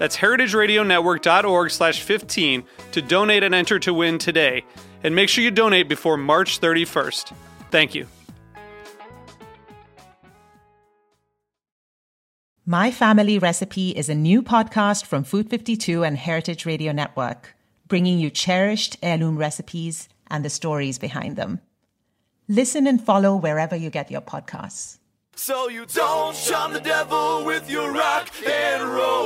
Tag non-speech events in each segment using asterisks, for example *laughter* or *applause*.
That's heritageradionetwork.org slash 15 to donate and enter to win today. And make sure you donate before March 31st. Thank you. My Family Recipe is a new podcast from Food 52 and Heritage Radio Network, bringing you cherished heirloom recipes and the stories behind them. Listen and follow wherever you get your podcasts. So you don't shun the devil with your rock and roll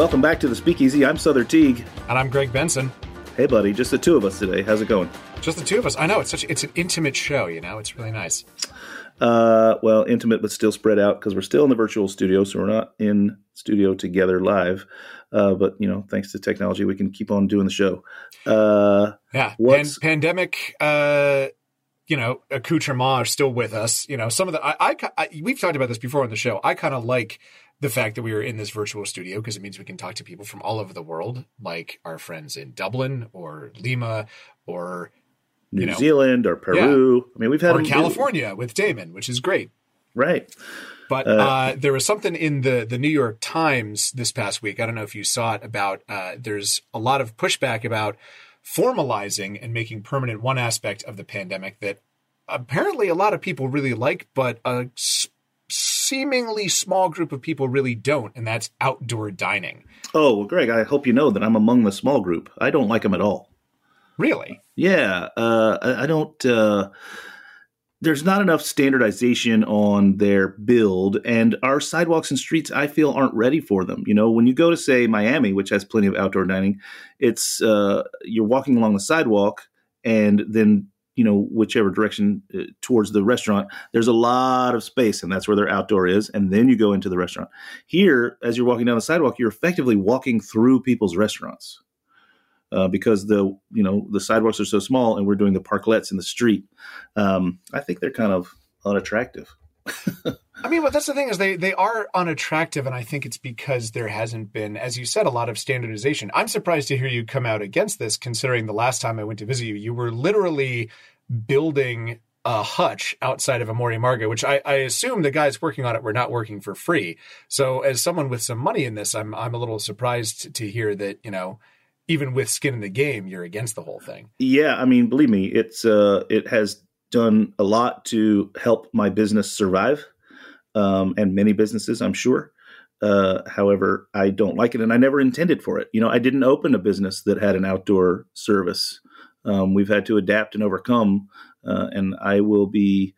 Welcome back to the Speakeasy. I'm Sother Teague. And I'm Greg Benson. Hey, buddy, just the two of us today. How's it going? Just the two of us. I know it's such it's an intimate show. You know, it's really nice. Uh, well, intimate but still spread out because we're still in the virtual studio, so we're not in studio together live. Uh, but you know, thanks to technology, we can keep on doing the show. Uh, Yeah, Pan- pandemic. Uh, you know, accoutrement are still with us. You know, some of the I, I, I we've talked about this before on the show. I kind of like the fact that we are in this virtual studio because it means we can talk to people from all over the world, like our friends in Dublin or Lima or New you know, Zealand or Peru? I mean, we've had or California with Damon, which is great. right? But Uh, uh, there was something in the the New York Times this past week. I don't know if you saw it about. Uh, there's a lot of pushback about formalizing and making permanent one aspect of the pandemic that apparently a lot of people really like, but a seemingly small group of people really don't, and that's outdoor dining. Oh, well, Greg, I hope you know that I'm among the small group. I don't like them at all. Really? Yeah, uh, I, I don't. Uh, there's not enough standardization on their build, and our sidewalks and streets, I feel, aren't ready for them. You know, when you go to say Miami, which has plenty of outdoor dining, it's uh, you're walking along the sidewalk, and then you know whichever direction uh, towards the restaurant, there's a lot of space, and that's where their outdoor is, and then you go into the restaurant. Here, as you're walking down the sidewalk, you're effectively walking through people's restaurants uh, because the you know the sidewalks are so small and we're doing the parklets in the street. Um, I think they're kind of unattractive. *laughs* I mean, but that's the thing is they they are unattractive, and I think it's because there hasn't been, as you said, a lot of standardization. I'm surprised to hear you come out against this, considering the last time I went to visit you, you were literally building a hutch outside of Amor y Amargo, which I, I assume the guys working on it were not working for free. So, as someone with some money in this, I'm I'm a little surprised to hear that you know, even with skin in the game, you're against the whole thing. Yeah, I mean, believe me, it's uh, it has done a lot to help my business survive, um, and many businesses, I'm sure. Uh, however, I don't like it, and I never intended for it. You know, I didn't open a business that had an outdoor service. Um, we've had to adapt and overcome, uh, and I will be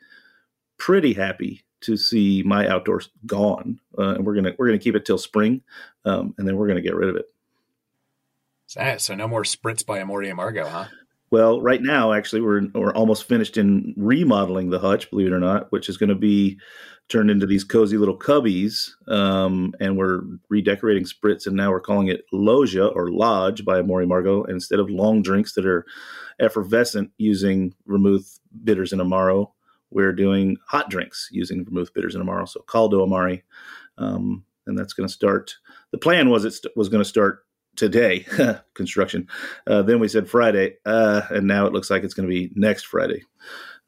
pretty happy to see my outdoors gone. Uh, and we're gonna we're gonna keep it till spring, um, and then we're gonna get rid of it. So, no more spritz by Amori and Margo, huh? Well, right now, actually, we're we're almost finished in remodeling the hutch, believe it or not, which is going to be turned into these cozy little cubbies, um, and we're redecorating Spritz, and now we're calling it Loja or Lodge by Amor y Amargo instead of long drinks that are effervescent using vermouth bitters and amaro. We're doing hot drinks using vermouth bitters and amaro, so Caldo Amari, um, and that's going to start. The plan was it was going to start today *laughs* construction uh, then we said friday uh, and now it looks like it's going to be next friday.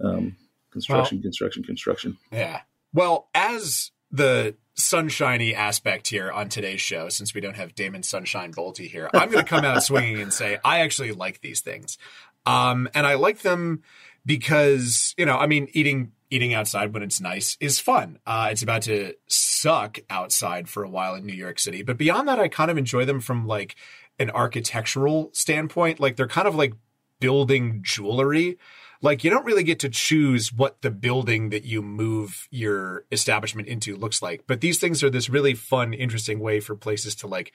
Um, construction construction construction. Yeah. Well, as the sunshiny aspect here on today's show, since we don't have Damon Sunshine Boelte here, I'm going to come out *laughs* swinging and say I actually like these things, um, and I like them because you know, I mean, eating eating outside when it's nice is fun. Uh, it's about to suck outside for a while in New York City, but beyond that, I kind of enjoy them from like an architectural standpoint. Like they're kind of like building jewelry. Like you don't really get to choose what the building that you move your establishment into looks like, but these things are this really fun, interesting way for places to like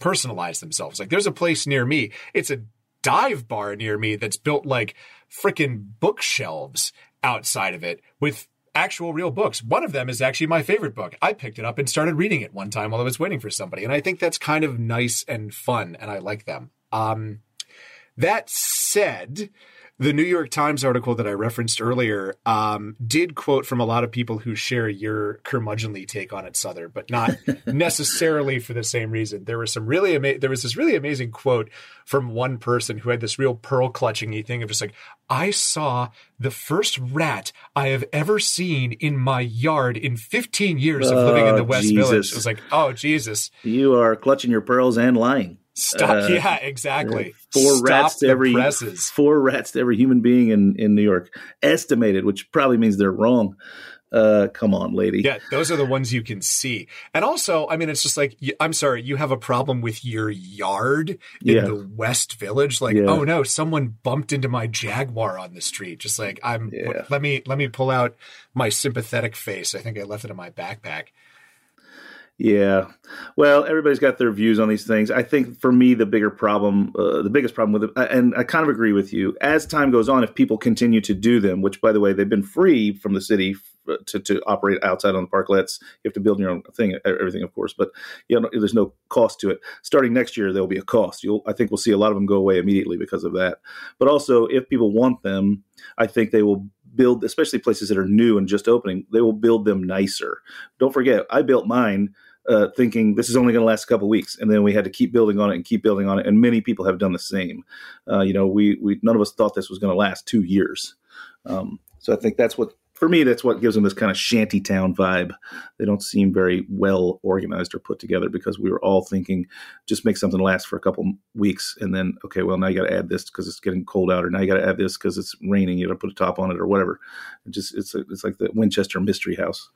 personalize themselves. Like there's a place near me. It's a dive bar near me that's built like freaking bookshelves outside of it with actual real books. One of them is actually my favorite book. I picked it up and started reading it one time while I was waiting for somebody. And I think that's kind of nice and fun and I like them. Um, that said, the New York Times article that I referenced earlier um, did quote from a lot of people who share your curmudgeonly take on it, Sother, but not *laughs* necessarily for the same reason. There was some really ama- there was this really amazing quote from one person who had this real pearl clutching thing of just like, I saw the first rat I have ever seen in my yard in 15 years of living in the Oh, West. Village. It was like, oh Jesus, You are clutching your pearls and lying. Stop! Uh, yeah, exactly. Four Stop rats to every presses. four rats to every human being in in New York, estimated, which probably means they're wrong. Uh, come on, lady. Yeah, those are the ones you can see. And also, I mean, it's just like, I'm sorry, you have a problem with your yard in Yeah. the West Village. Like, Yeah. oh no, someone bumped into my Jaguar on the street. Just like, I'm, Yeah. let me, let me pull out my sympathetic face. I think I left it in my backpack. Yeah. Well, everybody's got their views on these things. I think for me, the bigger problem, uh, the biggest problem with it, and I kind of agree with you, as time goes on, if people continue to do them, which by the way, they've been free from the city to, to operate outside on the parklets, you have to build your own thing, everything, of course, but you know, there's no cost to it. Starting next year, there'll be a cost. You'll, I think we'll see a lot of them go away immediately because of that. But also, if people want them, I think they will build, especially places that are new and just opening, they will build them nicer. Don't forget, I built mine uh, thinking this is only going to last a couple weeks, and then we had to keep building on it and keep building on it. And many people have done the same. Uh, you know, we we none of us thought this was going to last two years. Um, so I think that's what for me that's what gives them this kind of shanty town vibe. They don't seem very well organized or put together because we were all thinking just make something last for a couple weeks, and then okay, well now you got to add this because it's getting cold out, or now you got to add this because it's raining. You got to put a top on it or whatever. It just it's it's like the Winchester Mystery House.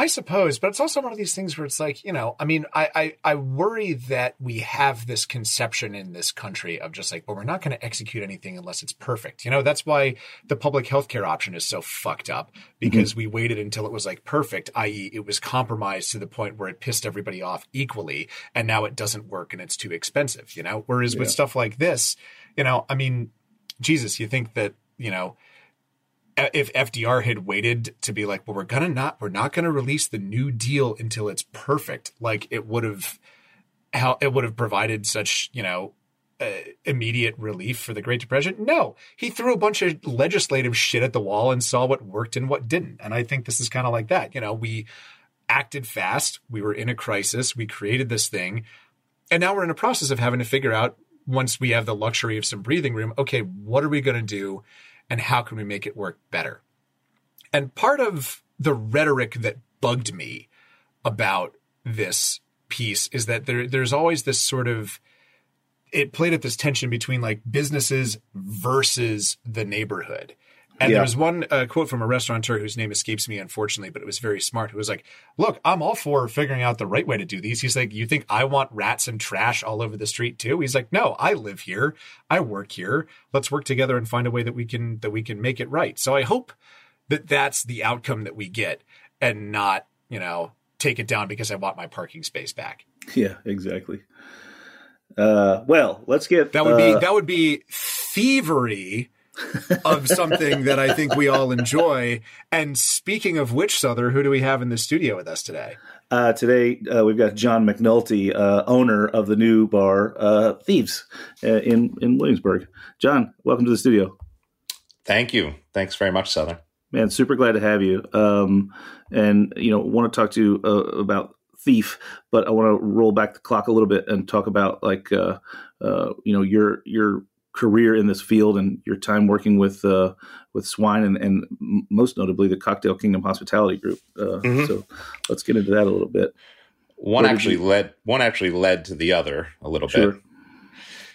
I suppose, but it's also one of these things where it's like, you know, I mean, I, I, I worry that we have this conception in this country of just like, well, we're not going to execute anything unless it's perfect. You know, that's why the public healthcare option is so fucked up because mm-hmm. we waited until it was like perfect, i.e., it was compromised to the point where it pissed everybody off equally, and now it doesn't work and it's too expensive. You know, whereas with stuff like this, you know, I mean, Jesus, you think that you know if FDR had waited to be like, well, we're gonna not, we're not gonna release the New Deal until it's perfect, like it would have, how it would have provided such, you know, uh, immediate relief for the Great Depression. No, he threw a bunch of legislative shit at the wall and saw what worked and what didn't. And I think this is kind of like that. You know, we acted fast, we were in a crisis, we created this thing, and now we're in a process of having to figure out once we have the luxury of some breathing room, okay, what are we going to do and how can we make it work better? And part of the rhetoric that bugged me about this piece is that there, there's always this sort of it played at this tension between like businesses versus the neighborhood. And Yeah. there was one uh, quote from a restaurateur whose name escapes me, unfortunately, but it was very smart. Who was like, "Look, I'm all for figuring out the right way to do these." He's like, "You think I want rats and trash all over the street too?" He's like, "No, I live here, I work here. Let's work together and find a way that we can that we can make it right." So I hope that that's the outcome that we get, and not you know take it down because I want my parking space back. Yeah, exactly. Uh, well, let's get That would be uh, that would be thievery of something that I think we all enjoy. And speaking of which, Sother, who do we have in the studio with us today? uh, today. Uh, we've got John McNulty, uh, owner of the new bar uh, Thieves uh, in in Williamsburg. John, welcome to the studio. Thank you. Thanks very much, Sother. Man, super glad to have you. Um, and you know, want to talk to you uh, about Thief, but I want to roll back the clock a little bit and talk about like uh, uh, you know your your career in this field and your time working with uh, with Swine and, and most notably the Cocktail Kingdom Hospitality Group. Uh, Mhm. So let's get into that a little bit. One did actually you- led one actually led to the other a little Sure. bit.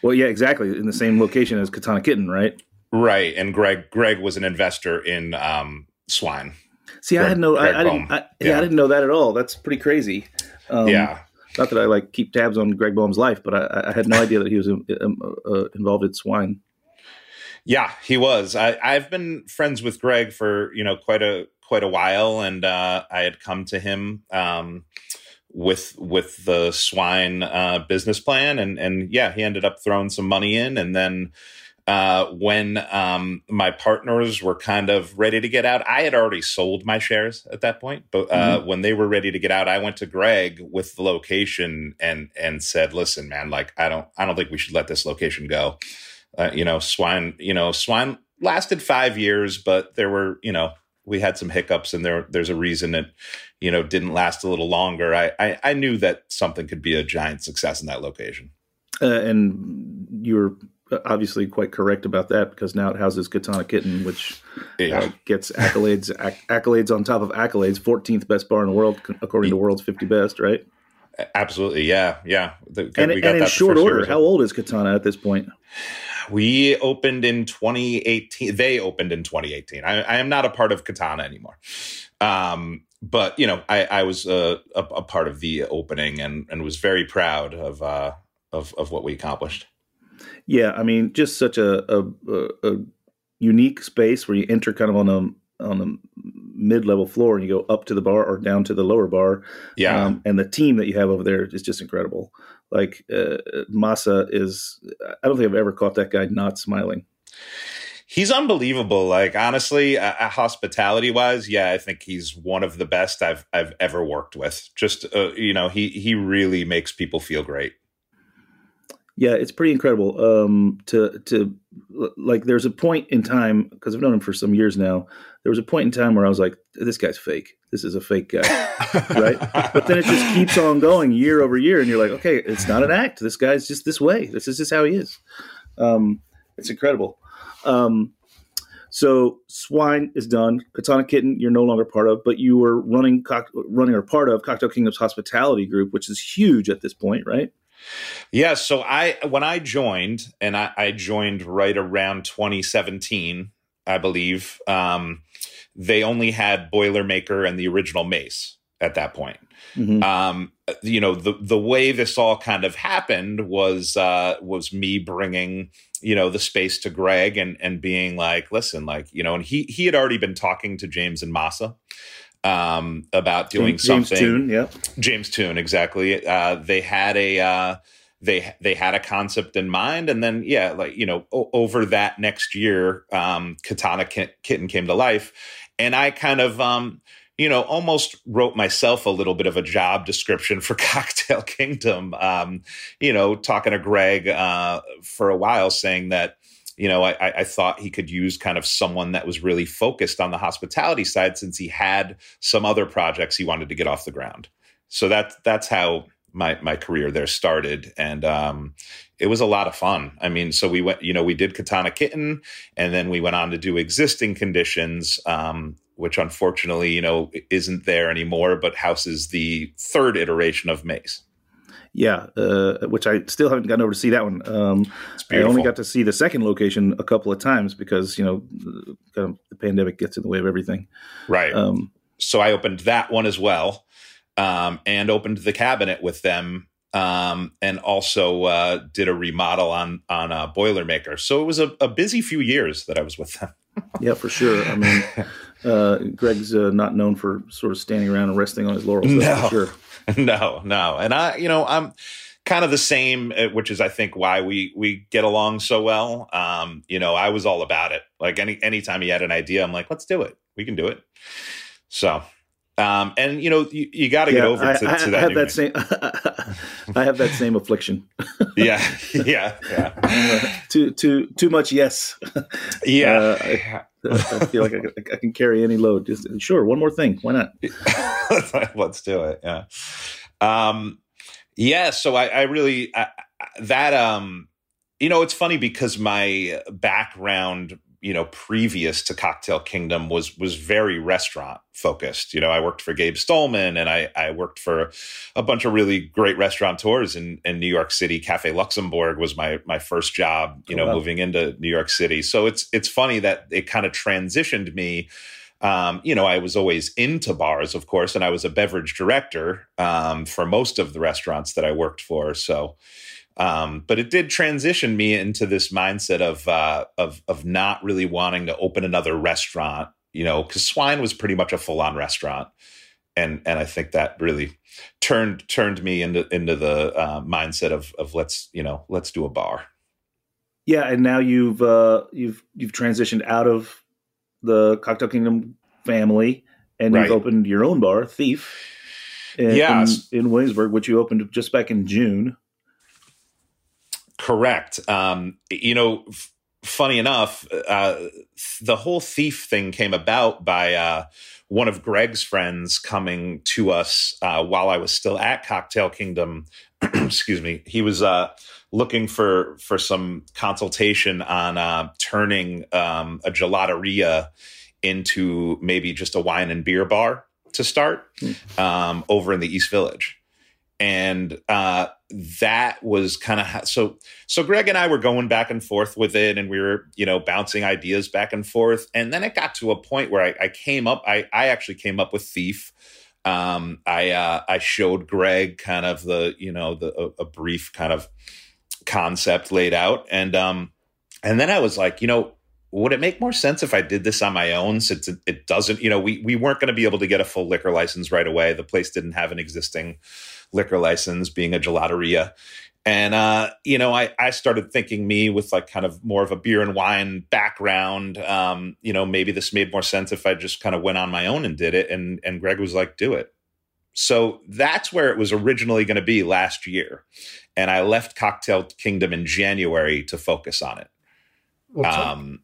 Well, yeah, exactly. In the same location as Katana Kitten, right? Right. And Greg Greg was an investor in um swine. See, I had no, I, I didn't, I, yeah. Yeah. I didn't know that at all. That's pretty crazy. Um, yeah. Not that I like keep tabs on Greg Boehm's life, but I, I had no idea that he was um, uh, involved in swine. Yeah, he was. I, I've been friends with Greg for you know quite a quite a while, and uh, I had come to him um, with with the swine uh, business plan, and and yeah, he ended up throwing some money in, and then uh, when um, my partners were kind of ready to get out, I had already sold my shares at that point. But uh, when they were ready to get out, I went to Greg with the location and and said, "Listen, man, like I don't I don't think we should let this location go." Uh, you know, swine. You know, swine lasted five years, but there were you know we had some hiccups, and there there's a reason it you know didn't last a little longer. I I, I knew that something could be a giant success in that location. Uh, and you were obviously quite correct about that because now it houses Katana Kitten, which Yeah. uh, gets accolades, acc- accolades on top of accolades. 14th best bar in the world, according to World's 50 Best, right? Absolutely, yeah, yeah. The- And, we got and in short year order, how old is Katana at this point? We opened in 2018. They opened in 2018. I, I am not a part of Katana anymore. Um, but you know, I, I was uh, a, a part of the opening and, and was very proud of, uh, of, of what we accomplished. Yeah, I mean, just such a, a, a, unique space where you enter kind of on a on a mid level floor and you go up to the bar or down to the lower bar. Yeah. Um, and the team that you have over there is just incredible. Like uh, Masa is, I don't think I've ever caught that guy not smiling. He's unbelievable. Like honestly, uh, hospitality wise, yeah, I think he's one of the best I've I've ever worked with. Just uh, you know, he he really makes people feel great. Yeah, it's pretty incredible. Um, to to like, there's a point in time because I've known him for some years now. There was a point in time where I was like, "This guy's fake. This is a fake guy." *laughs* right? But then it just keeps on going year over year, and you're like, okay, it's not an act. This guy's just this way. This is just how he is. Um, it's incredible. Um, so Swine is done. Katana Kitten, you're no longer part of, but you were running, cock- running or part of Cocktail Kingdom's hospitality group, which is huge at this point, right? Yeah, so I when I joined, and I, I joined right around 2017, I believe. Um, they only had Boilermaker and the original Mace at that point. Mhm. Um, you know, the the way this all kind of happened was uh, was me bringing you know the space to Greg and and being like, listen, like you know, and he he had already been talking to James and Massa um, about doing James something. Toon, yeah. James Toon, exactly. Uh, they had a uh, they they had a concept in mind, and then yeah, like you know, o- over that next year, um, Katana Ki- Kitten came to life, and I kind of um, you know almost wrote myself a little bit of a job description for *laughs* Cocktail Kingdom. Um, you know, talking to Greg uh, for a while, saying that you know, I, I- thought he could use kind of someone that was really focused on the hospitality side since he had some other projects he wanted to get off the ground. So that that's how my my career there started, and um, it was a lot of fun. I mean, so we went, you know, we did Katana Kitten, and then we went on to do existing conditions. Um, which unfortunately, you know, isn't there anymore, but houses the third iteration of Mace. Yeah, uh, which I still haven't gotten over to see that one. Um, I only got to see the second location a couple of times because you know, kind of the pandemic gets in the way of everything. right. Um, so I opened that one as well, um, and opened the cabinet with them, um, and also uh, did a remodel on on a Boilermaker. So it was a, a busy few years that I was with them. *laughs* yeah, for sure. I mean, *laughs* uh, Greg's uh, not known for sort of standing around and resting on his laurels. That's No. for sure. *laughs* no, no, and I, you know, I'm kind of the same, uh, which is I think why we we get along so well. Um, you know, I was all about it. Like any anytime he had an idea, I'm like, let's do it. We can do it. So. Um, and you know you, you got to get over I, to, I- to I that. have that same. *laughs* I have that same affliction. yeah, *laughs* yeah, yeah, Uh, *laughs* too too too much. Yes, yeah. Uh, I feel like I, I can carry any load. Just sure, one more thing. Why not? Let's do it. Yeah. Um, yeah. So I, I really, I, I- that, um, you know, it's funny because my background, you know, previous to Cocktail Kingdom was, was very restaurant focused. You know, I worked for Gabe Stulman and I, I worked for a bunch of really great restaurateurs in, in New York City. Cafe Luxembourg was my, my first job, you Oh, know, wow. moving into New York City. So it's, it's funny that it kind of transitioned me um, you know, I was always into bars, of course, and I was a beverage director um, for most of the restaurants that I worked for. So, um, but it did transition me into this mindset of uh, of of not really wanting to open another restaurant, you know, because Swine was pretty much a full on restaurant, and and I think that really turned turned me into into the uh, mindset of of let's you know let's do a bar. Yeah, and now you've uh, you've you've transitioned out of the Cocktail Kingdom family, and Right. you've opened your own bar, Thief. In, Yes. in, in Williamsburg, which you opened just back in June. Correct. Um, you know, f- funny enough, uh, the whole thief thing came about by uh, one of Greg's friends coming to us uh, while I was still at Cocktail Kingdom. *clears throat* Excuse me. He was uh, looking for for some consultation on uh, turning um, a gelateria into maybe just a wine and beer bar to start um, over in the East Village and uh, that was kind of so so greg and i were going back and forth with it and we were you know bouncing ideas back and forth. And then it got to a point where i, I came up I, I actually came up with thief. Um, i uh, i showed greg kind of the you know the a, a brief kind of concept laid out. And um and then i was like you know would it make more sense if I did this on my own since it, it doesn't, you know, we, we weren't going to be able to get a full liquor license right away. The place didn't have an existing liquor license being a gelateria. And, uh, you know, I, I started thinking me with like kind of more of a beer and wine background. Um, you know, maybe this made more sense if I just kind of went on my own and did it. And, and Greg was like, do it. So that's where it was originally going to be last year. And I left Cocktail Kingdom in January to focus on it. Well, Um,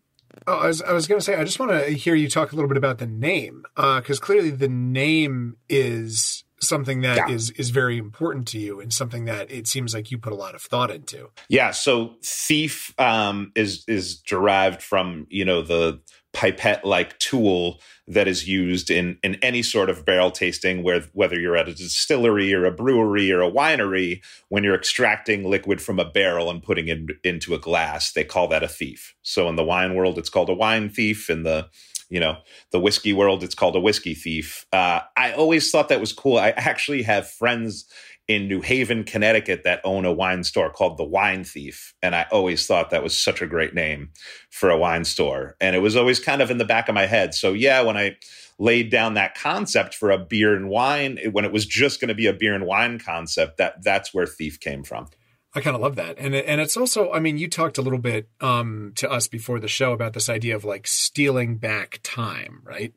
Oh, I was, I was going to say, I just want to hear you talk a little bit about the name, because clearly the name is something that is Yeah. is very important to you and something that it seems like you put a lot of thought into. Yeah, so thief um, is is derived from you know the pipette like tool that is used in in any sort of barrel tasting, where whether you're at a distillery or a brewery or a winery, when you're extracting liquid from a barrel and putting it into a glass, they call that a thief. So in the wine world, it's called a wine thief. In the you know the whiskey world, it's called a whiskey thief. Uh, I always thought that was cool. I actually have friends in New Haven, Connecticut, that own a wine store called the Wine Thief. And I always thought that was such a great name for a wine store. And it was always kind of in the back of my head. So, yeah, when I laid down that concept for a beer and wine, when it was just going to be a beer and wine concept, that that's where Thief came from. I kind of love that, and and it's also, I mean, you talked a little bit um, to us before the show about this idea of like stealing back time, right?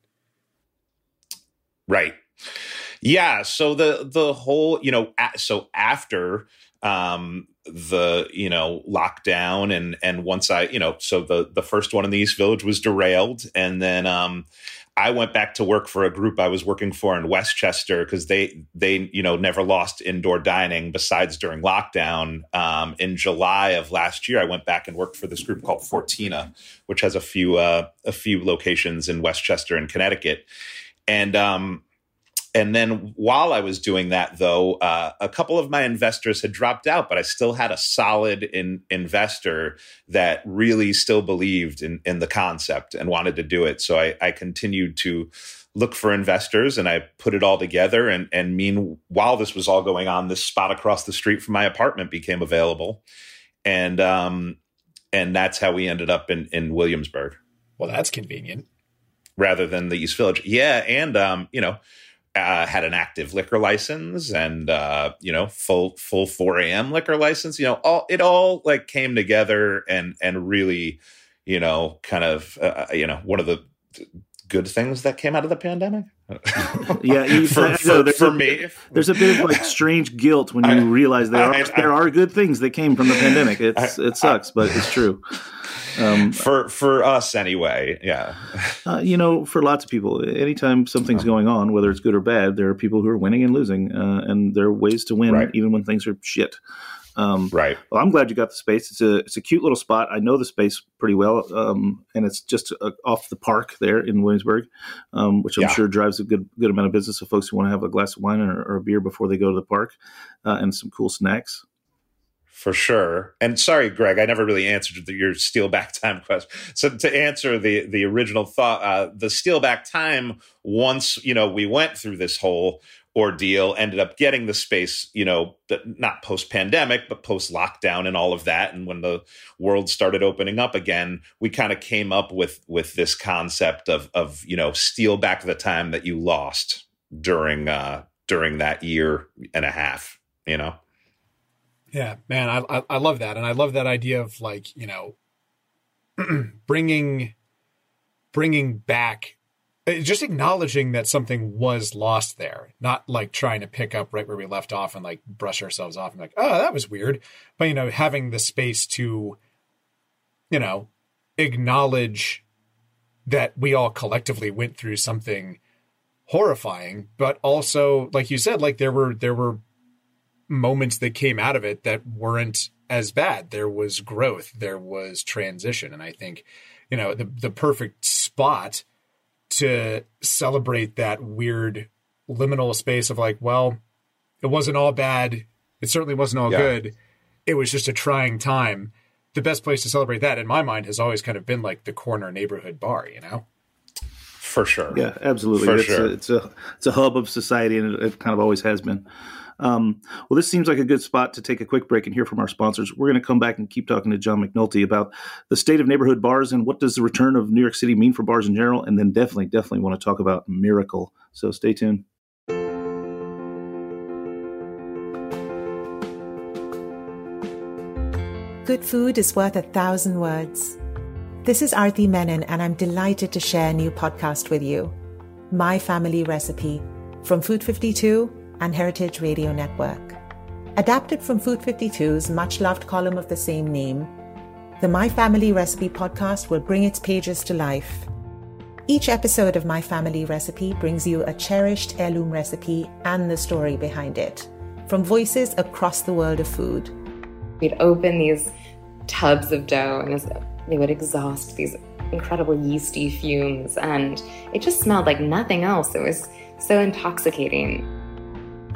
Right. Yeah. So the the whole, you know, so after um the you know lockdown and and once I you know so the the first one in the East Village was derailed and then um I went back to work for a group I was working for in Westchester because they they you know never lost indoor dining besides during lockdown. Um, in July of last year, I went back and worked for this group called Fortina, which has a few uh, a few locations in Westchester and Connecticut, and um, and then while I was doing that, though, uh, a couple of my investors had dropped out, but I still had a solid in, investor that really still believed in, in the concept and wanted to do it. So I, I continued to look for investors and I put it all together. And, and mean, while this was all going on, this spot across the street from my apartment became available. And, um, and that's how we ended up in, in Williamsburg Well, that's convenient. rather than the East Village. Yeah, and um, you know, uh, had an active liquor license and uh, you know, full full 4 a.m. liquor license. You know, all it all like came together and and really, you know, kind of uh, you know, one of the good things that came out of the pandemic. *laughs* Yeah, you- *laughs* for, I for, for a- me. There's a bit of like strange guilt when *laughs* you I- realize there are I- I- there are good things that came from the pandemic. It's it sucks, but it's true. Um, For for us anyway, yeah. *laughs* uh, you know, for lots of people, anytime something's Uh-huh. going on, whether it's good or bad, there are people who are winning and losing, uh, and there are ways to win Right. even when things are shit. Um, Right. well, I'm glad you got the space. It's a it's a cute little spot. I know the space pretty well, um, and it's just uh, off the park there in Williamsburg, um, which I'm Yeah. sure drives a good good amount of business of folks who want to have a glass of wine or, or a beer before they go to the park, uh, and some cool snacks. For sure. And sorry, Greg, I never really answered your steal back *laughs* time question. So to answer the the original thought, uh, the steal back time once you know we went through this whole ordeal, ended up getting the space, you know, not post pandemic, but post lockdown and all of that. And when the world started opening up again, we kind of came up with with this concept of of you know steal back the time that you lost during uh during that year and a half. You know. Yeah, man, I, I, I love that, and I love that idea of like you know, *clears throat* bringing bringing back uh, just acknowledging that something was lost there, not like trying to pick up right where we left off and like brush ourselves off and like, oh, that was weird. But you know, having the space to, you know, acknowledge that we all collectively went through something horrifying, but also, like you said, like there were there were moments that came out of it that weren't as bad. There was growth, there was transition, and I think, you know, the the perfect spot to celebrate that weird liminal space of like, well, it wasn't all bad. It certainly wasn't all yeah. good. It was just a trying time. The best place to celebrate that, in my mind, has always kind of been like the corner neighborhood bar, you know? For sure. Yeah, absolutely. For it's, sure. a, it's a it's a hub of society, and it, it kind of always has been. Um, well, this seems like a good spot to take a quick break and hear from our sponsors. We're going to come back and keep talking to John McNulty about the state of neighborhood bars and what does the return of New York City mean for bars in general, and then definitely, definitely want to talk about Miracle. So stay tuned. Good food is worth a thousand words. This is Arti Menon, and I'm delighted to share a new podcast with you My Family Recipe from Food 52 and Heritage Radio Network. Adapted from Food 52's much loved column of the same name, the My Family Recipe podcast will bring its pages to life. Each episode of My Family Recipe brings you a cherished heirloom recipe and the story behind it, from voices across the world of food. We'd open these tubs of dough and they would exhaust these incredible yeasty fumes, and it just smelled like nothing else. It was so intoxicating.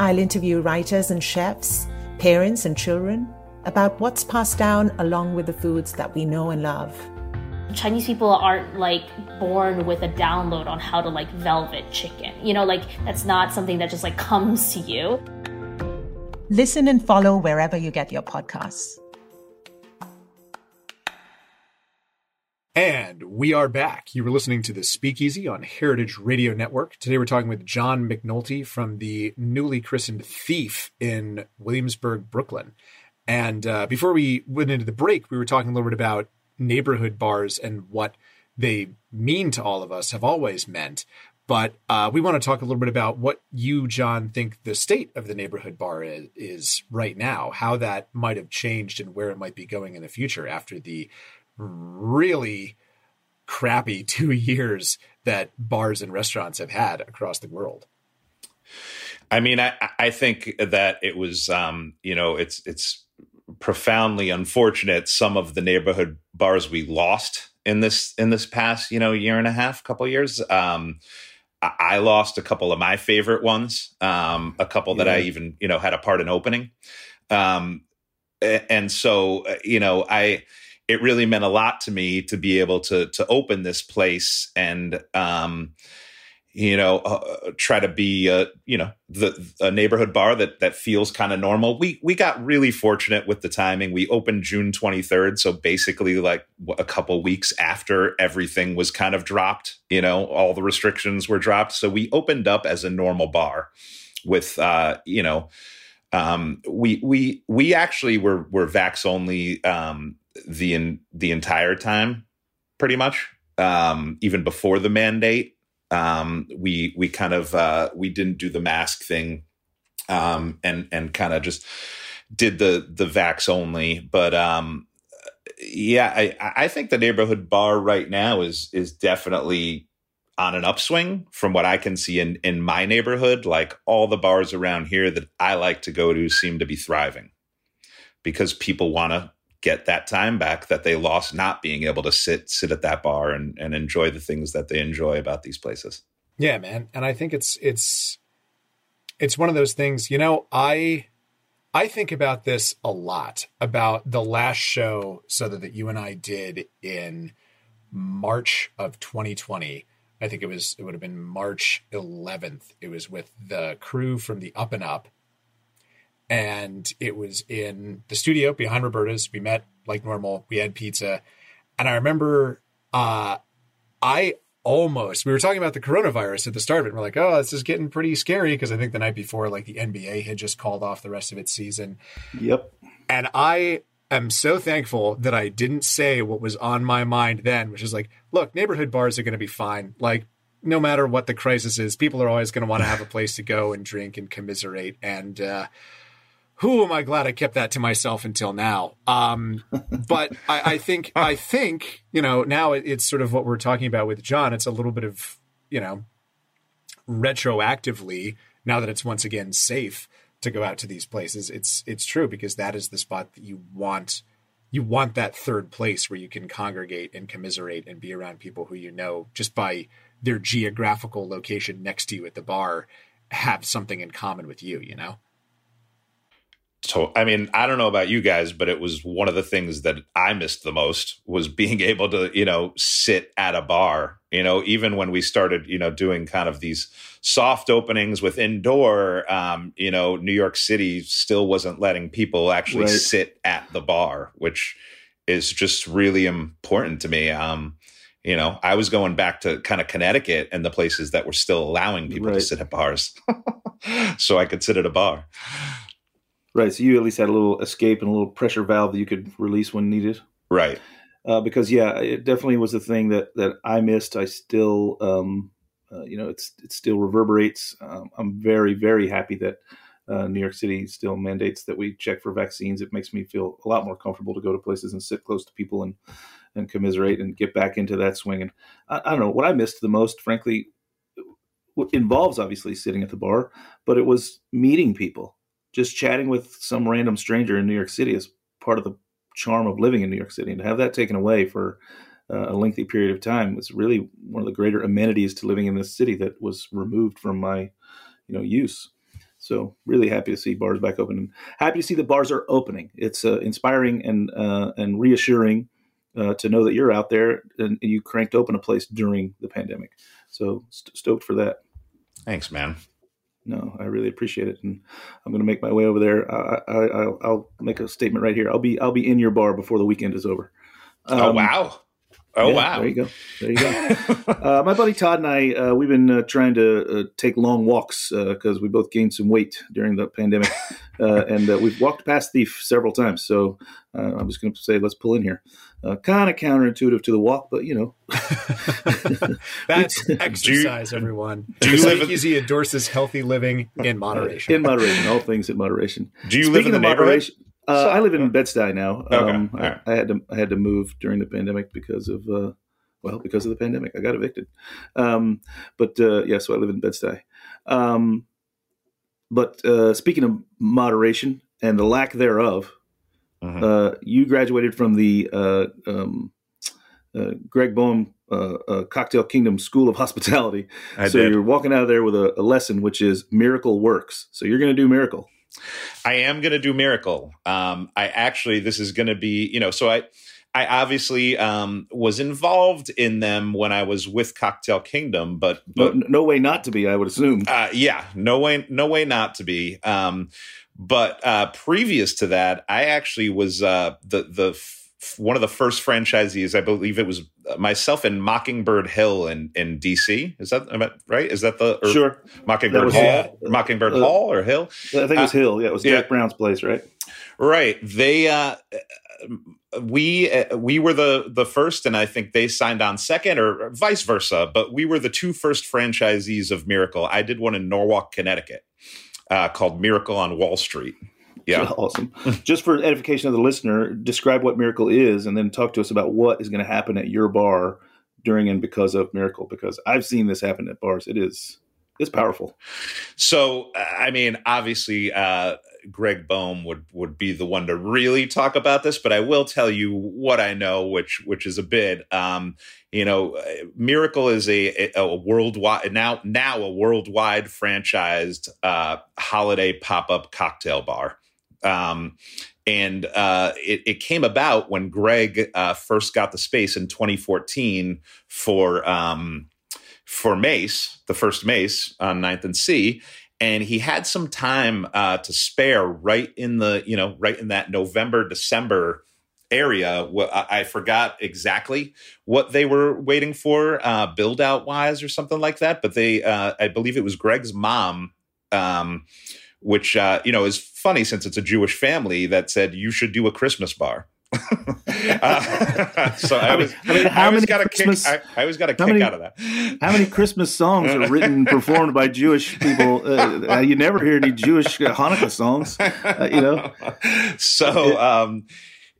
I'll interview writers and chefs, parents and children about what's passed down along with the foods that we know and love. Chinese people aren't like born with a download on how to like velvet chicken. You know, like that's not something that just like comes to you. Listen and follow wherever you get your podcasts. And we are back. You were listening to the Speakeasy on Heritage Radio Network. Today we're talking with John McNulty from the newly christened Thief in Williamsburg, Brooklyn. And uh, before we went into the break, we were talking a little bit about neighborhood bars and what they mean to all of us, have always meant. But uh, we want to talk a little bit about what you, John, think the state of the neighborhood bar is, is right now, how that might have changed and where it might be going in the future after the really crappy *laughs* two years that bars and restaurants have had across the world. I mean, I, I think that it was, um, you know, it's it's profoundly unfortunate some of the neighborhood bars we lost in this in this past, you know, year and a half, couple years. Um, I, I lost a couple of my favorite ones, um, a couple yeah. that I even, you know, had a part in opening. Um, and so, uh, you know, I it really meant a lot to me to be able to to open this place and um, you know uh, try to be a, you know the a neighborhood bar that that feels kind of normal. We we got really fortunate with the timing. We opened June 23rd so basically like a couple weeks after everything was kind of dropped you know all the restrictions were dropped. So we opened up as a normal bar with uh you know um we we we actually were were vax only um the in, the entire time, pretty much. Um, even before the mandate, um, we we kind of uh, we didn't do the mask thing, um, and and kind of just did the the vax only. But um, yeah, I I think the neighborhood bar right now is is definitely on an upswing from what I can see in in my neighborhood. Like all the bars around here that I like to go to seem to be thriving because people want to get that time back that they lost not being able to sit sit at that bar and, and enjoy the things that they enjoy about these places. Yeah, man. And I think it's it's it's one of those things, you know, I I think about this a lot about the last show so that, that you and I did in March of 2020. I think it was it would have been March 11th. It was with the crew from the Up and Up, and it was in the studio behind Roberta's. We met like normal. We had pizza, and I remember uh, I almost we were talking about the coronavirus at the start of it. we're like, oh, this is getting pretty scary because I think the night before, like the NBA had just called off the rest of its season. Yep. And I am so thankful that I didn't say what was on my mind then, which is like, look, neighborhood bars are going to be fine. Like, no matter what the crisis is, people are always going to want to have a place to go and drink and commiserate. And uh, who am I glad I kept that to myself until now? Um, *laughs* but I, I, think, I think, you know, now it's sort of what we're talking about with John. It's a little bit of, you know, retroactively now that it's once again safe to go out to these places. It's it's true because that is the spot that you want you want that third place where you can congregate and commiserate and be around people who you know just by their geographical location next to you at the bar have something in common with you, you know? So, I mean, I don't know about you guys, but it was one of the things that I missed the most was *laughs* being able to, you know, sit at a bar. You know, even when we started, you know, doing kind of these soft openings with indoor, um, you know, New York City still wasn't letting people actually right. sit at the bar, which is just really important to me. Um, you know, I was going back to kind of Connecticut and the places that were still allowing people right. to sit at bars, *laughs* so I could sit at a bar. Right. So you at least had a little escape and a little pressure valve that you could release when needed. Right. Uh, because yeah, it definitely was the thing that that I missed. I still, um, uh, you know, it's it still reverberates. Um, I'm very very happy that uh, New York City still mandates that we check for vaccines. It makes me feel a lot more comfortable to go to places and sit close to people and and commiserate and get back into that swing. And I, I don't know what I missed the most, frankly, involves obviously sitting at the bar, but it was meeting people just chatting with some random stranger in New York City is part of the charm of living in New York City. And to have that taken away for uh, a lengthy period of time was really one of the greater amenities to living in this city that was removed from my, you know, use. So really happy to see bars back open and happy to see the bars are opening. It's uh, inspiring and uh, and reassuring uh, to know that you're out there and, you cranked open a place during the pandemic. So st- stoked for that. Thanks, man no, I really appreciate it, and I'm going to make my way over there. I, I, will make a statement right here. I'll be I'll be in your bar before the weekend is over. Oh, um, oh wow! Oh yeah, wow! There you go. There you go. *laughs* uh, my buddy Todd and I, uh, we've been uh, trying to uh, take long walks because uh, we both gained some weight during the pandemic, *laughs* uh, and we've walked past Thief several times. So I'm just going to say, let's pull in here. Kind of counterintuitive to the walk, but you know, *laughs* *laughs* that's exercise. Everyone, do you live easy endorses healthy living in moderation. In moderation, all things in moderation. Do you Speaking live in the moderation? Uh, I live in Bed-Stuy now. Okay. Um, I, I, had to I had to move during the pandemic because of uh, well because of the pandemic. I got evicted. Um, but uh, yeah, so I live in Bed-Stuy. Um, but uh, speaking of moderation and the lack thereof, mm-hmm. Uh, you graduated from the uh, um, Greg Boehm Cocktail Kingdom School of Hospitality. I so did. you're walking out of there with a, a lesson, which is miracle works. So you're going to do miracle. I am going to do Miracle. Um, I actually, this is going to be, you know, so I, I obviously um, was involved in them when I was with Cocktail Kingdom, but, but no, no, way not to be. I would assume. Uh, yeah, no way, no way not to be. Um, but uh, previous to that, I actually was uh, the the one of the first franchisees. I believe it was myself in Mockingbird Hill in, in DC. Is that right? Is that the sure Mockingbird Hall, uh, Mockingbird uh, Hall or Hill? I think it was uh, Hill. Yeah, it was Jack yeah. Brown's place, right? Right. They uh, we uh, we were the the first, and I think they signed on second, or vice versa. But we were the two first franchisees of Miracle. I did one in Norwalk, Connecticut, uh, called Miracle on Wall Street. Yeah. *laughs* Awesome. Just for edification of the listener, describe what Miracle is and then talk to us about what is going to happen at your bar during and because of Miracle because I've seen this happen at bars. It is it's powerful. So, I mean, obviously, uh, Greg Boehm would would be the one to really talk about this, but I will tell you what I know, which which is a bit. Um, you know, Miracle is a, a worldwide now now a worldwide franchised uh, holiday pop up cocktail bar Um, and uh, it, it, came about when Greg uh, first got the space in 2014 for um, for Mace, the first Mace on 9th and C, and he had some time uh, to spare right in the you know right in that November December area. I forgot exactly what they were waiting for, uh, build out wise or something like that. But they, uh, I believe it was Greg's mom um, which uh, you know is funny since it's a Jewish family that said you should do a Christmas bar. Uh, *laughs* so I was, I, mean, I always got a kick. I, I, always got a kick many, out of that. How many Christmas songs are written performed by Jewish people? Uh, uh, you never hear any Jewish Hanukkah songs, uh, you know. *laughs* So um,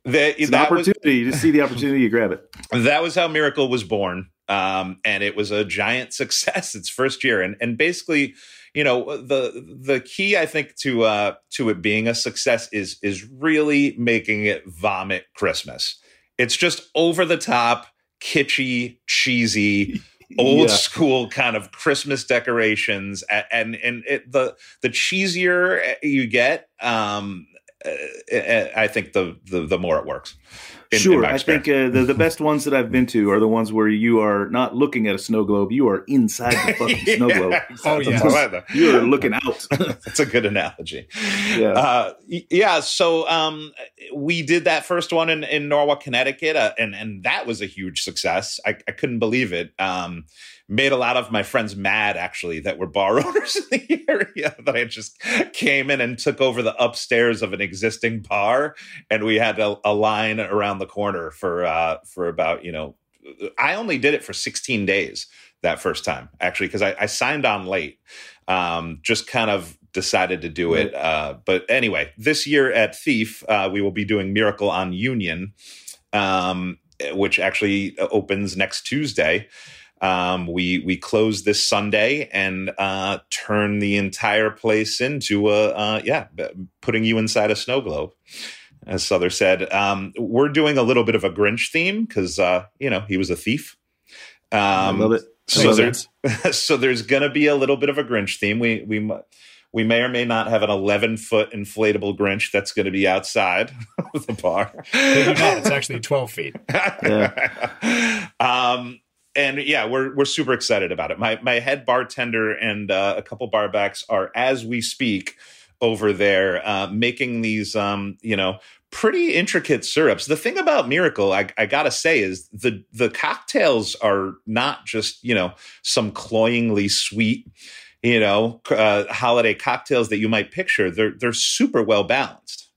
the, it's an opportunity was, to see the opportunity, you grab it. That was how Miracle was born, um, and it was a giant success its first year, and and basically you know the the key I think to uh to it being a success is is really making it vomit Christmas. It's just over the top, kitschy, cheesy, *laughs* old yeah. school kind of Christmas decorations, and and it, the the cheesier you get, um, I think the, the the more it works. In, sure, in I think uh, the the best ones that I've been to are the ones where you are not looking at a snow globe; you are inside the *laughs* fucking yeah, snow globe. Oh yeah, you are looking out. *laughs* That's a good analogy. Yeah, uh, yeah. So um, we did that first one in, in Norwalk, Connecticut, uh, and and that was a huge success. I, I couldn't believe it. Um, made a lot of my friends mad actually that were bar owners *laughs* in the area that I just came in and took over the upstairs of an existing bar and we had a, a line around the corner for uh for about you know I only did it for 16 days that first time actually because I, I, signed on late um just kind of decided to do it uh but anyway this year at thief uh we will be doing miracle on union um which actually opens next Tuesday um, we we close this Sunday and uh, turn the entire place into a uh, yeah, putting you inside a snow globe. As Sother said, um, we're doing a little bit of a Grinch theme because uh, you know he was a thief. Um, I love it. So there's *laughs* so there's going to be a little bit of a Grinch theme. We we we may or may not have an 11 foot inflatable Grinch that's going to be outside *laughs* of the bar. Maybe not. It's actually 12 feet. *laughs* yeah. Um, and yeah, we're we're super excited about it. My my head bartender and uh, a couple barbacks are as we speak over there uh, making these um, you know pretty intricate syrups. The thing about Miracle, I, I, gotta say, is the the cocktails are not just you know some cloyingly sweet you know uh, holiday cocktails that you might picture. They're they're super well balanced.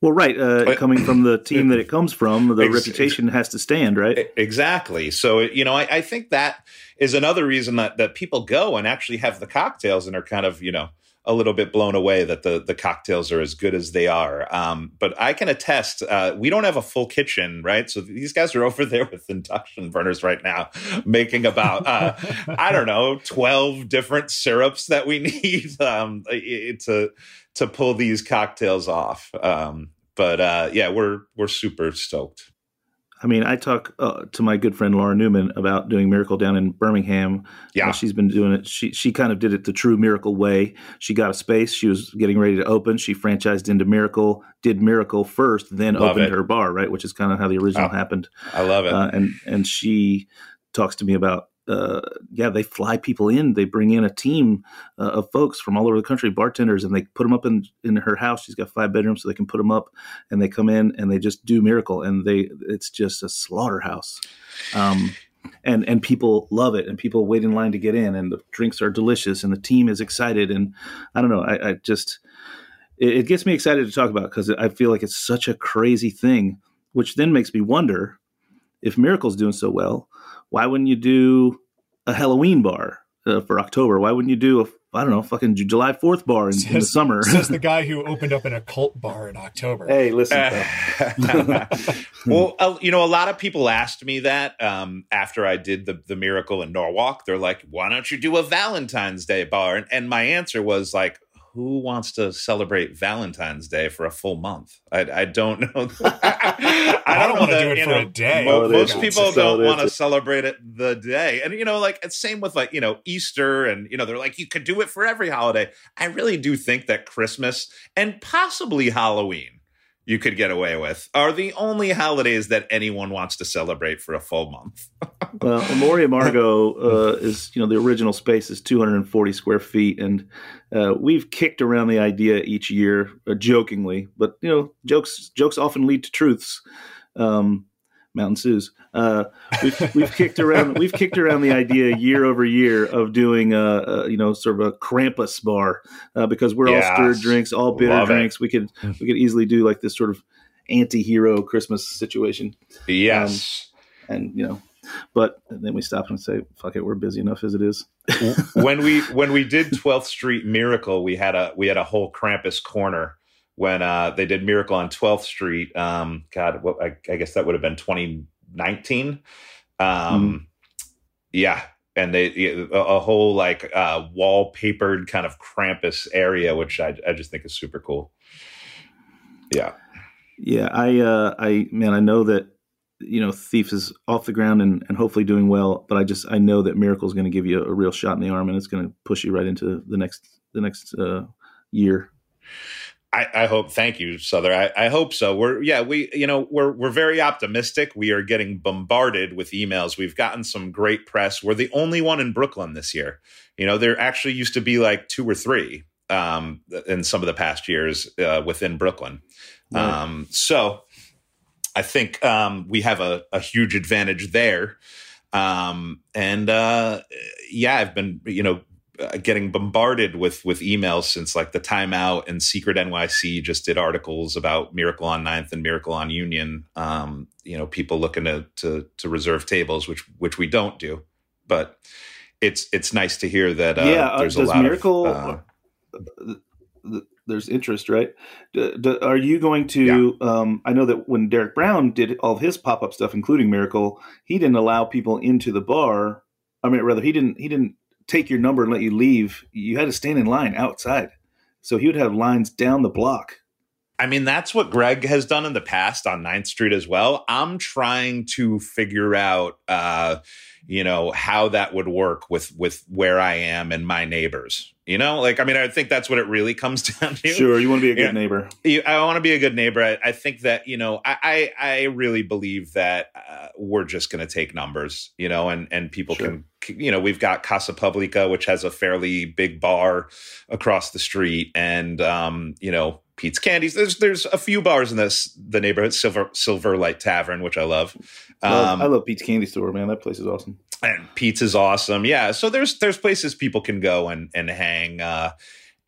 Well, right. Uh, coming from the team that it *coughs* comes from, the reputation has to stand, right? Exactly. So, you know, I, I, think that is another reason that, that people go and actually have the cocktails and are kind of, you know, a little bit blown away that the, the cocktails are as good as they are. Um, but I can attest, uh, we don't have a full kitchen, right? So these guys are *laughs* over there with induction burners right now, making about, uh, *laughs* I don't know, 12 different syrups that we *laughs* need um, to to pull these cocktails off. Um, but uh, yeah, we're we're super stoked. I mean, I talk uh, to my good friend Laura Newman about doing Miracle down in Birmingham. Yeah, uh, she's been doing it. She she kind of did it the true Miracle way. She got a space. She was getting ready to open. She franchised into Miracle, did Miracle first, then love opened it. her bar. Right, which is kind of how the original oh, happened. I love it. Uh, and and she talks to me about uh, yeah, they fly people in. They bring in a team uh, of folks from all over the country, bartenders, and they put them up in in her house. She's got five bedrooms, so they can put them up, and they come in and they just do miracle, and they it's just a slaughterhouse. Um, and and people love it, and people wait in line to get in, and the drinks are delicious, and the team is excited, and I don't know, I, I just it, it gets me excited to talk about because I feel like it's such a crazy thing, which then makes me wonder if Miracle's doing so well why wouldn't you do a Halloween bar uh, for October? Why wouldn't you do a I don't know, fucking July Fourth bar in, says, in the summer. says the *laughs* guy who opened up an occult bar in October. Hey, listen. Uh, *laughs* well, uh, you know, a lot of people asked me that um, after I did the the miracle in Norwalk. They're like, "Why don't you do a Valentine's Day bar?" And, and my answer was like, who wants to celebrate Valentine's Day for a full month? I, I don't know. I, *laughs* I don't know wanna do it for know, a day. mo- Oh, most people don't want to celebrate it the day, and you know, like it's same with like you know Easter, and you know they're like you could do it for every holiday. I really do think that Christmas and possibly Halloween you could get away with are the only holidays that anyone wants to celebrate for a full month. *laughs* Well, Amor y Amargo uh, is, you know, the original space is 240 square feet, and uh, we've kicked around the idea each year, uh, jokingly, but you know, jokes jokes often lead to truths. Um, Mountain Sue's. Uh, we've we've kicked around we've kicked around the idea year over year of doing a, a you know sort of a Krampus bar uh, because we're all stirred drinks, all bitter Love it. drinks. We could we could easily do like this sort of anti-hero Christmas situation Yes. and you know but then we stop and say fuck it we're busy enough as it is when we when we did 12th Street Miracle, we had a we had a whole Krampus corner when uh, they did Miracle on 12th Street. Um, God, what I, I guess that would have been 2019. Um, Yeah, and they a, a whole like uh, wallpapered kind of Krampus area, which I I just think is super cool. Yeah. yeah i uh i man i know that you know thief is off the ground and, and hopefully doing well but i just i know that miracle is going to give you a, real shot in the arm and it's going to push you right into the next the next uh year I, I hope. Thank you, Sother. I, I hope so. We're yeah. We you know we're we're very optimistic. We are getting bombarded with emails. We've gotten some great press. We're the only one in Brooklyn this year. You know, there actually used to be like two or three um, in some of the past years uh, within Brooklyn. Right. Um, so I think um, we have a, a huge advantage there. Um, and uh, yeah, I've been you know getting bombarded with with emails since like the timeout and secret nyc just did articles about miracle on ninth and miracle on union. Um you know people looking to to to reserve tables which which we don't do but it's it's nice to hear that uh, yeah uh, there's does a lot miracle of uh, th- there's interest right? D- d- are you going to um i know that when derek brown did all of his pop-up stuff including miracle he didn't allow people into the bar i mean rather he didn't he didn't take your number and let you leave you had to stand in line outside. So he would have lines down the block I mean, that's what Greg has done in the past on 9th Street as well. I'm trying to figure out, uh, you know, how that would work with with where I am and my neighbors. You know, like I mean, I think that's what it really comes *laughs* down to. sure you want to be a good neighbor I want to be a good neighbor. I, I think that you know, I I, I really believe that uh, we're just going to take numbers, you know, and and people Sure. can, you know, we've got Casa Publica, which has a fairly big bar across the street, and um, you know, Pete's Candies. There's there's a few bars in this the neighborhood, Silver Silver Light Tavern, which I love. Love- Um, i love pete's candy store man that place is awesome and Pete's is awesome. Yeah, so there's there's places people can go and and hang, uh,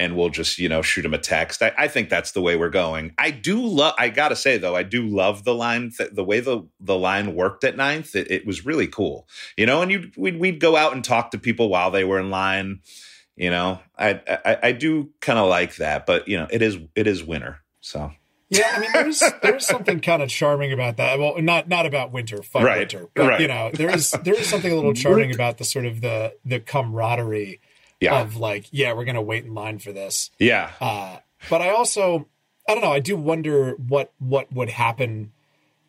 and we'll just you know shoot them a text. I, I think that's the way we're going. I do love. I gotta say though, I do love the line. Th- the way the the line worked at Ninth, it, it was really cool. You know, and you we'd, we'd go out and talk to people while they were in line. You know, I I, I do kind of like that, but you know, it is it is winter, so. Yeah, I mean, there's there's something kind of charming about that. Well, not not about winter, fun Right, winter, but right. you know, there is there is something a little charming about the sort of the the camaraderie Yeah, of like, yeah, we're gonna wait in line for this. yeah, Uh, but I also, I don't know, I do wonder what what would happen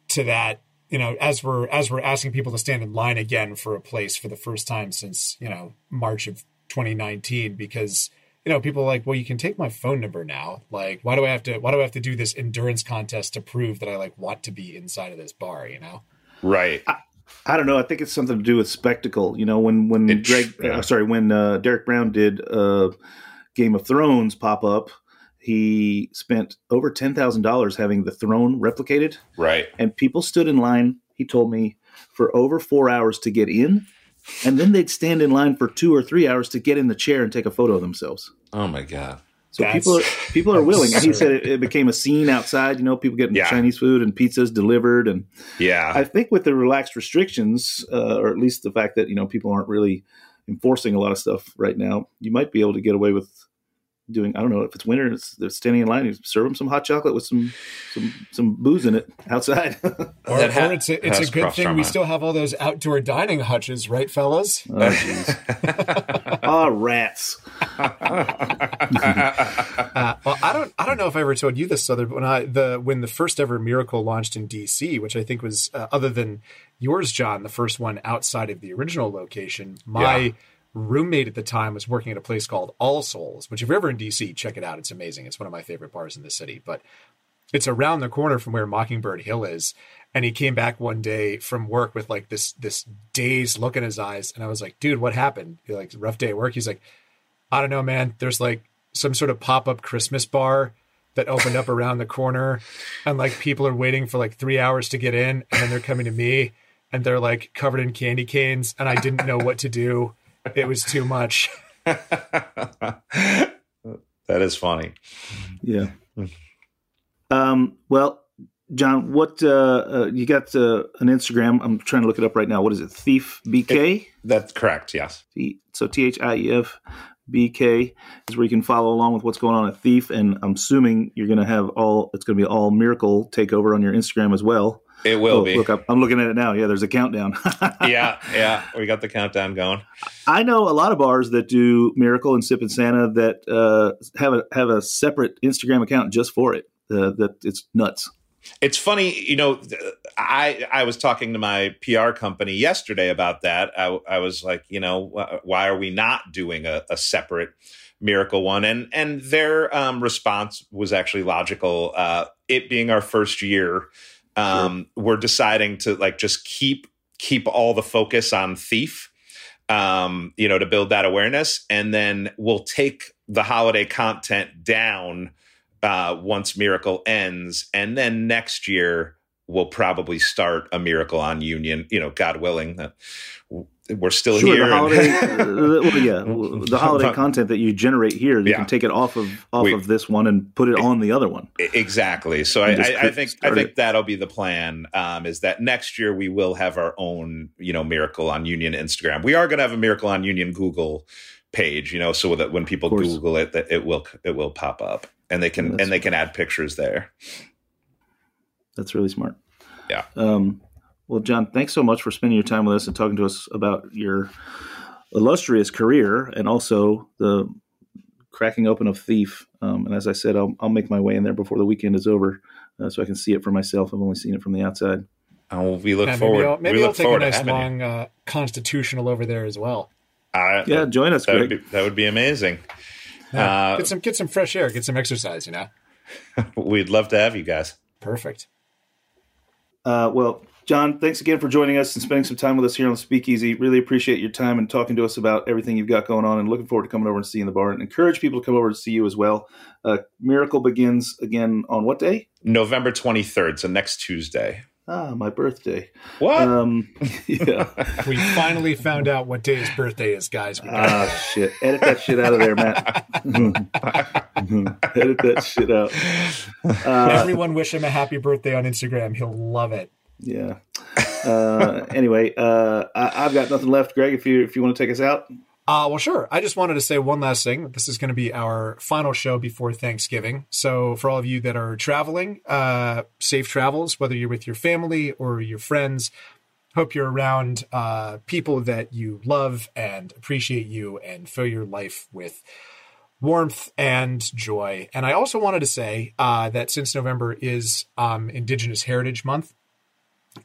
to that. You know, as we're as we're asking people to stand in line again for a place for the first time since you know March of 2019, because you know people are like, well, you can take my phone number now. Like, why do I have to? Why do I have to do this endurance contest to prove that I like want to be inside of this bar? You know? right. I don't know. I think it's something to do with spectacle. You know, when when It- Greg, yeah. uh, sorry, when uh, Derek Brown did uh, Game of Thrones pop up, he spent over ten thousand dollars having the throne replicated, Right. and people stood in line. He told me for over four hours to get in, and then they'd stand in line for two or three hours to get in the chair and take a photo of themselves. Oh my god. So That's people are, people are willing. And he said it, it became a scene outside. You know, people getting Yeah. Chinese food and pizzas delivered, and Yeah. I think with the relaxed restrictions, uh, or at least the fact that you know people aren't really enforcing a lot of stuff right now, you might be able to get away with doing. I don't know if it's winter, it's, they're standing in line. You serve them some hot chocolate with some some some booze in it outside. *laughs* Or, That ha- or it's a, it's a good crossed our thing we mind. still have all those outdoor dining hutches, right, fellas? oh, jeez. *laughs* Ah, rats. *laughs* don't I don't know if I ever told you this, other, but when I the when the first ever Miracle launched in DC, which I think was uh, other than yours, John, the first one outside of the original location. My Yeah. Roommate at the time was working at a place called All Souls, which if you're ever in DC, check it out. It's amazing. It's one of my favorite bars in the city, but it's around the corner from where Mockingbird Hill is. And he came back one day from work with like this this dazed look in his eyes, and I was like, "Dude, what happened?" He like, "Rough day at work." He's like, "I don't know, man. There's like some sort of pop up Christmas bar that opened up around the corner, and like people are waiting for like three hours to get in, and then they're coming to me, and they're like covered in candy canes, and I didn't know what to do. It was too much." *laughs* that is funny. Yeah. Um, well, John, what uh, uh, you got uh, an Instagram? I'm trying to look it up right now. What is it? Thief BK. That's correct. Yes. T- so T H I E F B K is where you can follow along with what's going on at Thief, and I'm assuming you're going to have all. It's going to be all Miracle takeover on your Instagram as well. It will Oh, be. Look up. I'm looking at it now. Yeah, there's a countdown. *laughs* yeah, yeah. We got the countdown going. I know a lot of bars that do Miracle and Sip and Santa that uh, have a have a separate Instagram account just for it. Uh, that it's nuts. It's funny, you know. I I was talking to my PR company yesterday about that. I, I was like, you know, why are we not doing a, a separate miracle one? And and their um, response was actually logical. Uh, it being our first year, um, we're deciding to like just keep keep all the focus on thief. Um, you know, to build that awareness, and then we'll take the holiday content down uh, once Miracle ends, and then next year we'll probably start a Miracle on Union. You know, God willing, that we're still Sure, here. *laughs* the holiday, well, yeah, the *laughs* holiday content that you generate here, you Yeah. can take it off of off We- of this one and put it on the other one. exactly. So I, I, I think I think it. that'll be the plan. Um, is that next year we will have our own, you know, Miracle on Union Instagram. We are going to have a Miracle on Union Google page, you know, so that when people. Google it, that it will it will pop up, and they can That's- and they can add pictures there. That's really smart. Yeah. Um, well, John, thanks so much for spending your time with us and talking to us about your illustrious career and also the cracking open of Thief. Um, and as I said, I'll, I'll make my way in there before the weekend is over uh, so I can see it for myself. I've only seen it from the outside. Oh, we look Yeah, forward. maybe I'll, maybe we I'll look take a nice long uh, constitutional over there as well. Uh, Yeah, join us, that would be that would be amazing. Yeah, Uh, get some get some fresh air, get some exercise. You know, *laughs* We'd love to have you guys. perfect. Uh, well, John, thanks again for joining us and spending some time with us here on Speakeasy. Really appreciate your time and talking to us about everything you've got going on and looking forward to coming over and seeing the bar and encourage people to come over to see you as well. Uh, Miracle begins again on what day? November twenty third, so next Tuesday. Ah, my birthday. What? Um, *laughs* yeah. We finally found out what day his birthday is, guys. Ah, shit. Edit that shit out of there, Matt. *laughs* Edit that shit out. *laughs* Uh, Everyone wish him a happy birthday on Instagram. He'll love it. Yeah. Uh, *laughs* anyway, uh, I, I've got nothing left, Greg. If you if you want to take us out, Uh, well, sure. I just wanted to say one last thing. This is going to be our final show before Thanksgiving. So, for all of you that are traveling, uh, safe travels, whether you're with your family or your friends. Hope you're around uh, people that you love and appreciate you and fill your life with warmth and joy. And I also wanted to say uh, that since November is um, Indigenous Heritage Month,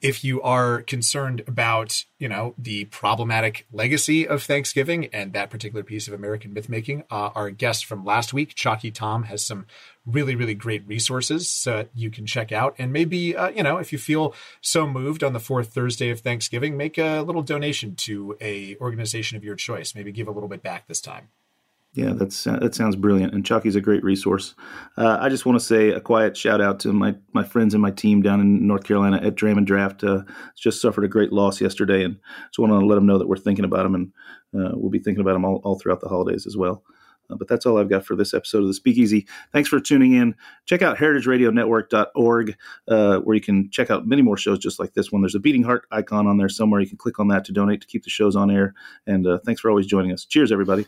if you are concerned about you know the problematic legacy of thanksgiving and that particular piece of american mythmaking, uh, our guest from last week Chockie Tom has some really really great resources so that you can check out. And maybe uh, you know if you feel so moved on the fourth thursday of thanksgiving make a little donation to a organization of your choice. Maybe give a little bit back this time Yeah, that's that sounds brilliant, and Chockie's a great resource. Uh, I just want to say a quiet shout out to my my friends and my team down in North Carolina at Dram and Draft. Uh, just suffered a great loss yesterday, and just want to let them know that we're thinking about them, and uh, we'll be thinking about them all, all throughout the holidays as well. Uh, but that's all I've got for this episode of the Speakeasy. Thanks for tuning in. Check out heritageradionetwork.org, uh, where you can check out many more shows just like this one. There's a beating heart icon on there somewhere. You can click on that to donate to keep the shows on air. And uh, thanks for always joining us. Cheers, everybody.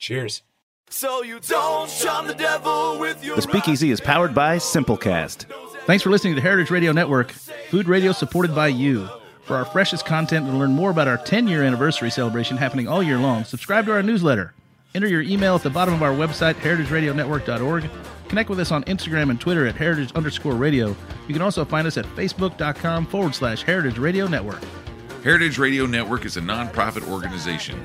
Cheers So you don't charm the devil with your The Speakeasy is powered by Simplecast. Thanks for listening to Heritage Radio Network, food radio supported by you. For our freshest content and to learn more about our 10 year anniversary celebration happening all year long, subscribe to our newsletter. Enter your email at the bottom of our website, heritageradionetwork.org. Connect with us on Instagram and Twitter at heritage underscore radio. You can also find us at facebook.com forward slash heritage radio network. Heritage Radio Network is a nonprofit organization